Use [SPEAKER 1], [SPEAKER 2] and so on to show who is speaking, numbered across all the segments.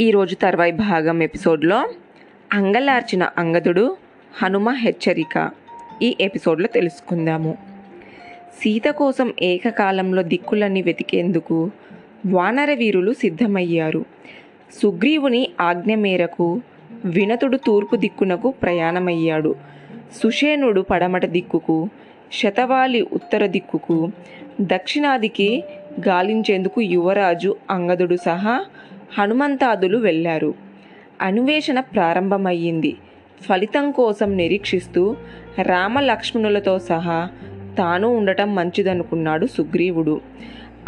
[SPEAKER 1] ఈరోజు తర్వాయి భాగం ఎపిసోడ్లో అంగలార్చిన అంగదుడు హనుమ హెచ్చరిక. ఈ ఎపిసోడ్లో తెలుసుకుందాము. సీత కోసం ఏకకాలంలో దిక్కులన్నీ వెతికేందుకు వానర వీరులు సిద్ధమయ్యారు. సుగ్రీవుని ఆజ్ఞ మేరకు వినతుడు తూర్పు దిక్కునకు ప్రయాణమయ్యాడు. సుషేణుడు పడమట దిక్కుకు శతవాలి ఉత్తర దిక్కుకు దక్షిణాదికి గాలించేందుకు యువరాజు అంగదుడు సహా హనుమంతాదులు వెళ్ళారు. అన్వేషణ ప్రారంభమయ్యింది. ఫలితం కోసం నిరీక్షిస్తూ రామలక్ష్మణులతో సహా తాను ఉండటం మంచిదనుకున్నాడు సుగ్రీవుడు.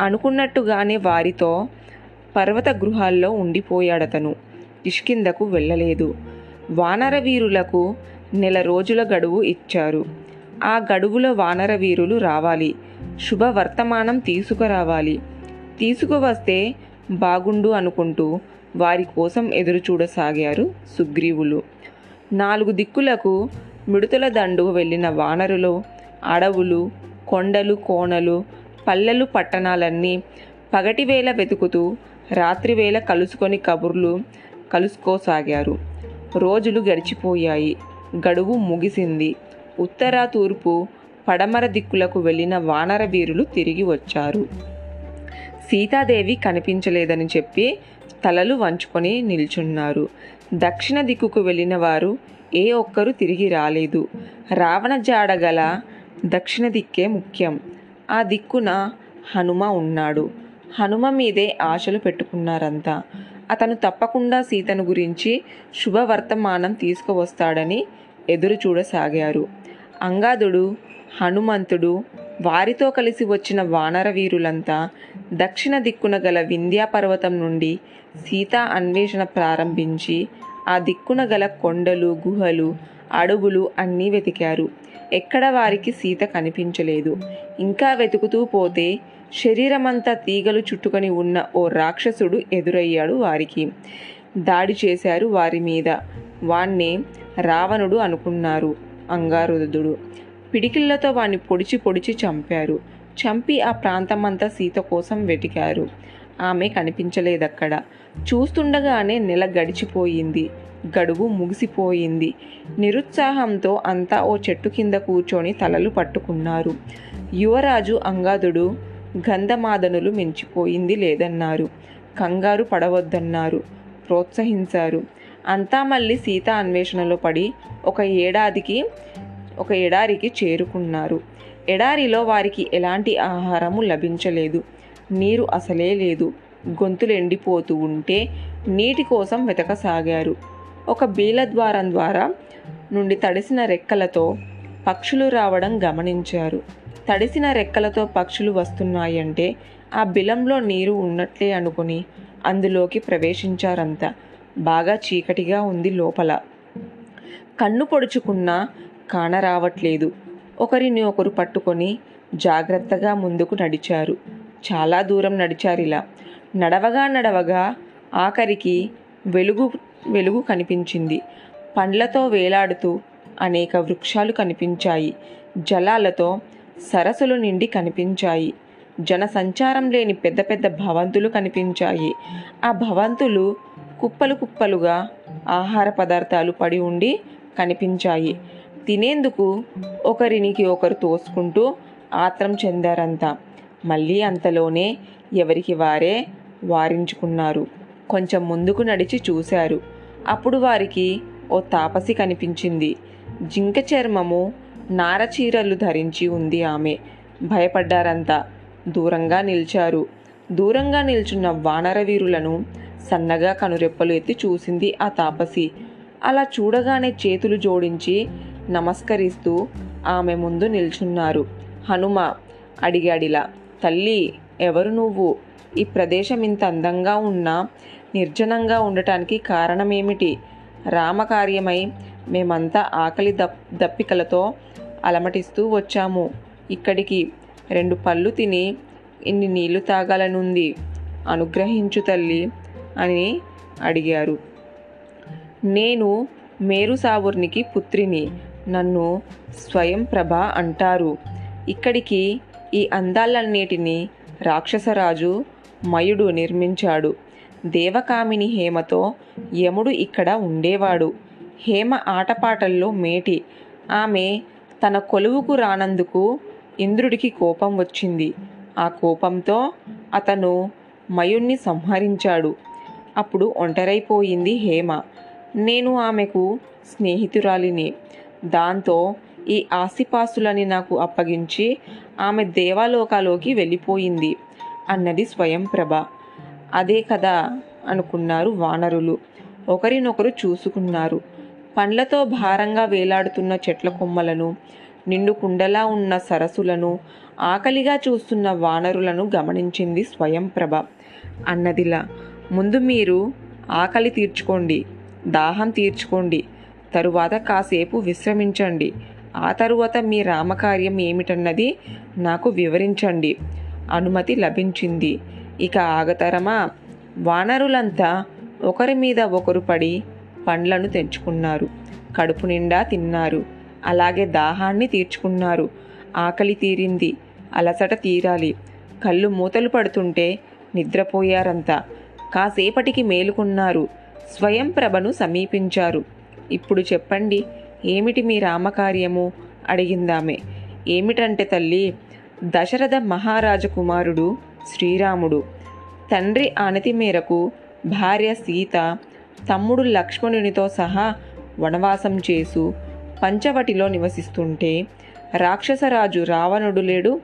[SPEAKER 1] అనుకున్నట్టుగానే వారితో పర్వత గృహాల్లో ఉండిపోయాడతను. కిష్కిందకు వెళ్ళలేదు. వానరవీరులకు నెల రోజుల గడువు ఇచ్చారు. ఆ గడువులో వానరవీరులు రావాలి. శుభవర్తమానం తీసుకురావాలి. తీసుకువస్తే బాగుండు అనుకుంటూ వారి కోసం ఎదురు చూడసాగారు సుగ్రీవులు. నాలుగు దిక్కులకు మిడుతల దండు వెళ్ళిన వానరులు అడవులు కొండలు కోనలు పల్లెలు పట్టణాలన్నీ పగటివేళ వెతుకుతూ రాత్రివేళ కలుసుకొని కబుర్లు కలుసుకోసాగారు. రోజులు గడిచిపోయాయి. గడువు ముగిసింది. ఉత్తర తూర్పు పడమర దిక్కులకు వెళ్ళిన వానర వీరులు తిరిగి వచ్చారు. సీతాదేవి కనిపించలేదని చెప్పి తలలు వంచుకొని నిల్చున్నారు. దక్షిణ దిక్కుకు వెళ్ళిన వారు ఏ ఒక్కరూ తిరిగి రాలేదు. రావణ జాడ గల దక్షిణ దిక్కే ముఖ్యం. ఆ దిక్కున హనుమ ఉన్నాడు. హనుమ మీదే ఆశలు పెట్టుకున్నారంతా. అతను తప్పకుండా సీతను గురించి శుభవర్తమానం తీసుకువస్తాడని ఎదురు చూడసాగారు. అంగాదుడు హనుమంతుడు వారితో కలిసి వచ్చిన వానర వీరులంతా దక్షిణ దిక్కున గల వింధ్యా పర్వతం నుండి సీతా అన్వేషణ ప్రారంభించి ఆ దిక్కున గల కొండలు గుహలు అడవులు అన్నీ వెతికారు. ఎక్కడ వారికి సీత కనిపించలేదు. ఇంకా వెతుకుతూ పోతే శరీరమంతా తీగలు చుట్టుకొని ఉన్న ఓ రాక్షసుడు ఎదురయ్యాడు వారికి. దాడి చేశారు వారి మీద. వాణ్ణే రావణుడు అనుకున్నారు అంగారుదుడు. పిడికిళ్ళతో వాణ్ణి పొడిచి పొడిచి చంపారు. చంపి ఆ ప్రాంతమంతా సీత కోసం వెతికారు. ఆమె కనిపించలేదక్కడ. చూస్తుండగానే నెల గడిచిపోయింది. గడువు ముగిసిపోయింది. నిరుత్సాహంతో అంతా ఓ చెట్టు కింద కూర్చొని తలలు పట్టుకున్నారు. యువరాజు అంగాదుడు గంధమాదనులు మించిపోయింది లేదన్నారు. కంగారు పడవద్దన్నారు. ప్రోత్సహించారు. అంతా మళ్ళీ సీత అన్వేషణలో పడి ఒక ఏడాదికి ఒక ఎడారికి చేరుకున్నారు. ఎడారిలో వారికి ఎలాంటి ఆహారము లభించలేదు. నీరు అసలే లేదు. గొంతులు ఎండిపోతూ ఉంటే నీటి కోసం వెతకసాగారు. ఒక బీలద్వారం ద్వారా నుండి తడిసిన రెక్కలతో పక్షులు రావడం గమనించారు. తడిసిన రెక్కలతో పక్షులు వస్తున్నాయంటే ఆ బిలంలో నీరు ఉన్నట్లే అనుకుని అందులోకి ప్రవేశించారంతా. బాగా చీకటిగా ఉంది లోపల. కన్ను పొడుచుకున్నా కానరావట్లేదు. ఒకరిని ఒకరు పట్టుకొని జాగ్రత్తగా ముందుకు నడిచారు. చాలా దూరం నడిచారు ఇలా. నడవగా నడవగా ఆఖరికి వెలుగు వెలుగు కనిపించింది. పండ్లతో వేలాడుతూ అనేక వృక్షాలు కనిపించాయి. జలాలతో సరస్సులు నిండి కనిపించాయి. జన సంచారం లేని పెద్ద పెద్ద భవంతులు కనిపించాయి. ఆ భవంతులు కుప్పలు కుప్పలుగా ఆహార పదార్థాలు పడి ఉండి కనిపించాయి. తినేందుకు ఒకరినికి ఒకరు తోసుకుంటూ ఆత్రం చెందారంతా మళ్ళీ అంతలోనే ఎవరికి వారే వారించుకున్నారు. కొంచెం ముందుకు నడిచి చూశారు. అప్పుడు వారికి ఓ తాపసి కనిపించింది. జింక చర్మము నారచీరలు ధరించి ఉంది ఆమె. భయపడ్డారంతా దూరంగా నిల్చారు. దూరంగా నిల్చున్న వానరవీరులను సన్నగా కనురెప్పలు ఎత్తి చూసింది ఆ తాపసి. అలా చూడగానే చేతులు జోడించి నమస్కరిస్తూ ఆమె ముందు నిల్చున్నారు. హనుమ అడిగాడిలా తల్లి ఎవరు నువ్వు? ఈ ప్రదేశం ఇంత అందంగా ఉన్నా నిర్జనంగా ఉండటానికి కారణమేమిటి? రామకార్యమై మేమంతా ఆకలి దప్ దప్పికలతో అలమటిస్తూ వచ్చాము. ఇక్కడికి రెండు పళ్ళు తిని ఇన్ని నీళ్ళు తాగాలనుంది. అనుగ్రహించు తల్లి అని అడిగారు. నేను మేరు సావుర్నికి పుత్రిని. నన్ను స్వయం ప్రభ అంటారు. ఇక్కడికి ఈ అందాలన్నిటినీ రాక్షసరాజు మయుడు నిర్మించాడు. దేవకామిని హేమతో యముడు ఇక్కడ ఉండేవాడు. హేమ ఆటపాటల్లో మేటి. ఆమె తన కొలువుకు రానందుకు ఇంద్రుడికి కోపం వచ్చింది. ఆ కోపంతో అతను మయుణ్ణి సంహరించాడు. అప్పుడు ఒంటరైపోయింది హేమ. నేను ఆమెకు స్నేహితురాలిని. దాంతో ఈ ఆస్తిపాస్తులని నాకు అప్పగించి ఆమె దేవాలోకాలోకి వెళ్ళిపోయింది అన్నది స్వయం ప్రభ. అదే కదా అనుకున్నారు వానరులు. ఒకరినొకరు చూసుకున్నారు. పండ్లతో భారంగా వేలాడుతున్న చెట్ల కొమ్మలను నిండు కుండలా ఉన్న సరస్సులను ఆకలిగా చూస్తున్న వానరులను గమనించింది స్వయం ప్రభ. అన్నదిలా ముందు మీరు ఆకలి తీర్చుకోండి దాహం తీర్చుకోండి తరువాత కాసేపు విశ్రమించండి. ఆ తరువాత మీ రామకార్యం ఏమిటన్నది నాకు వివరించండి. అనుమతి లభించింది. ఇక ఆగతరమా? వానరులంతా ఒకరి మీద ఒకరు పడి పండ్లను తెంచుకున్నారు. కడుపు నిండా తిన్నారు. అలాగే దాహాన్ని తీర్చుకున్నారు. ఆకలి తీరింది. అలసట తీరాలి. కళ్ళు మూతలు పడుతుంటే నిద్రపోయారంతా. కాసేపటికి మేలుకున్నారు. స్వయం ప్రభను సమీపించారు. ఇప్పుడు చెప్పండి ఏమిటి మీ రామకార్యము? అడిగిందామె. ఏమిటంటే తల్లి దశరథ మహారాజ కుమారుడు శ్రీరాముడు. తండ్రి ఆనతి మేరకు భార్య సీత తమ్ముడు లక్ష్మణునితో సహా వనవాసం చేసు పంచవటిలో నివసిస్తుంటే రాక్షసరాజు రావణుడు లేడు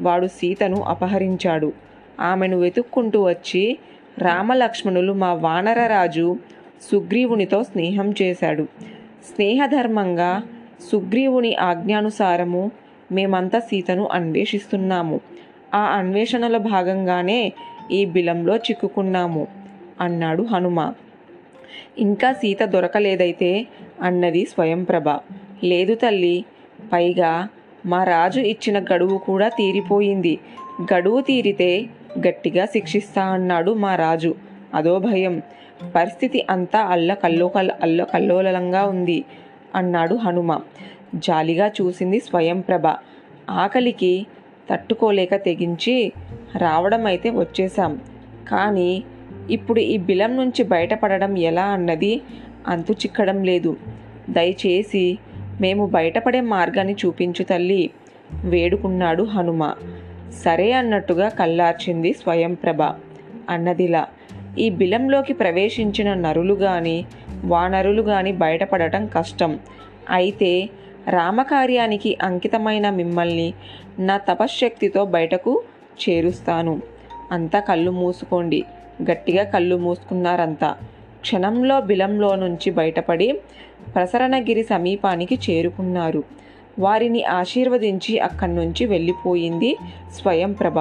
[SPEAKER 1] వాడు సీతను అపహరించాడు. ఆమెను వెతుక్కుంటూ వచ్చి రామలక్ష్మణులు మా వానరరాజు సుగ్రీవునితో స్నేహం చేశాడు. స్నేహధర్మంగా సుగ్రీవుని ఆజ్ఞానుసారము మేమంతా సీతను అన్వేషిస్తున్నాము. ఆ అన్వేషణలో భాగంగానే ఈ బిలంలో చిక్కుకున్నాము అన్నాడు హనుమ. ఇంకా సీత దొరకలేదైతే అన్నది స్వయంప్రభ. లేదు తల్లి పైగా మా రాజు ఇచ్చిన గడువు కూడా తీరిపోయింది. గడువు తీరితే గట్టిగా శిక్షిస్తా అన్నాడు మా రాజు. అదో భయం. పరిస్థితి అంతా అల్ల కల్లో అల్ల కల్లోలంగా ఉంది అన్నాడు హనుమ. జాలిగా చూసింది స్వయంప్రభ. ఆకలికి తట్టుకోలేక తెగించి రావడం అయితే వచ్చేసాం కానీ ఇప్పుడు ఈ బిలం నుంచి బయటపడడం ఎలా అన్నది అంతు చిక్కడం లేదు. దయచేసి మేము బయటపడే మార్గాన్ని చూపించు తల్లి వేడుకున్నాడు హనుమ. సరే అన్నట్టుగా కల్లార్చింది స్వయంప్రభ. అన్నదిలా ఈ బిలంలోకి ప్రవేశించిన నరులు కానీ వానరులు కానీ బయటపడటం కష్టం. అయితే రామకార్యానికి అంకితమైన మిమ్మల్ని నా తపశ్శక్తితో బయటకు చేరుస్తాను. అంతా కళ్ళు మూసుకోండి. గట్టిగా కళ్ళు మూసుకున్నారంతా. క్షణంలో బిలంలో నుంచి బయటపడి ప్రసరణగిరి సమీపానికి చేరుకున్నారు. వారిని ఆశీర్వదించి అక్కడి నుంచి వెళ్ళిపోయింది స్వయంప్రభ.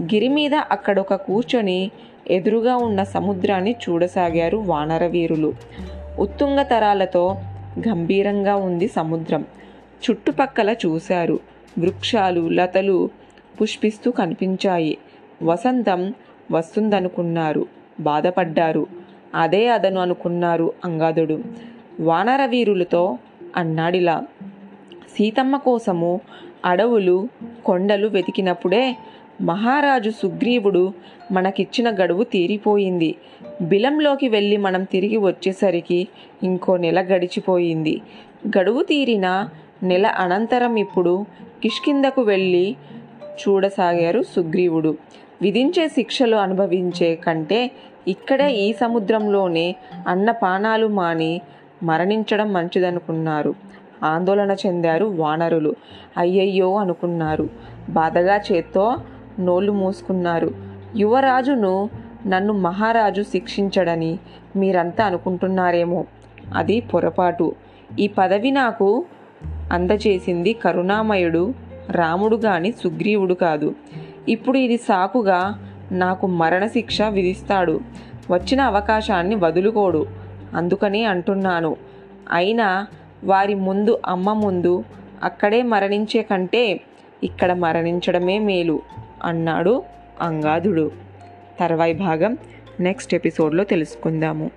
[SPEAKER 1] గిరి మీద అక్కడొక కూర్చొని ఎదురుగా ఉన్న సముద్రాన్ని చూడసాగారు వానరవీరులు. ఉత్తుంగ తరాలతో గంభీరంగా ఉంది సముద్రం. చుట్టుపక్కల చూశారు. వృక్షాలు లతలు పుష్పిస్తూ కనిపించాయి. వసంతం వస్తుందనుకున్నారు. బాధపడ్డారు. అదే అదను అనుకున్నారు అంగాదుడు వానరవీరులతో అన్నాడిలా సీతమ్మ కోసము అడవులు కొండలు వెతికినప్పుడే మహారాజు సుగ్రీవుడు మనకిచ్చిన గడువు తీరిపోయింది. బిలంలోకి వెళ్ళి మనం తిరిగి వచ్చేసరికి ఇంకో నెల గడిచిపోయింది. గడువు తీరిన నెల అనంతరం ఇప్పుడు కిష్కిందకు వెళ్ళి చూడసాగారు సుగ్రీవుడు. విధించే శిక్షలు అనుభవించే కంటే ఇక్కడే ఈ సముద్రంలోనే అన్నపానాలు మాని మరణించడం మంచిదనుకున్నారు. ఆందోళన చెందారు వానరులు. అయ్యయ్యో అనుకున్నారు. బాధగా చేత్తో నోళ్ళు మూసుకున్నారు. యువరాజును నన్ను మహారాజు శిక్షించడని మీరంతా అనుకుంటున్నారేమో. అది పొరపాటు. ఈ పదవి నాకు అందచేసింది కరుణామయుడు రాముడు గాని సుగ్రీవుడు కాదు. ఇప్పుడు ఇది సాకుగా నాకు మరణశిక్ష విధిస్తాడు. వచ్చిన అవకాశాన్ని వదులుకోడు. అందుకని అంటున్నాను. అయినా వారి ముందు అమ్మ ముందు అక్కడే మరణించే కంటే ఇక్కడ మరణించడమే మేలు. అన్నాడు అంగాదుడు తర్వాయి భాగం నెక్స్ట్ ఎపిసోడ్లో తెలుసుకుందాము.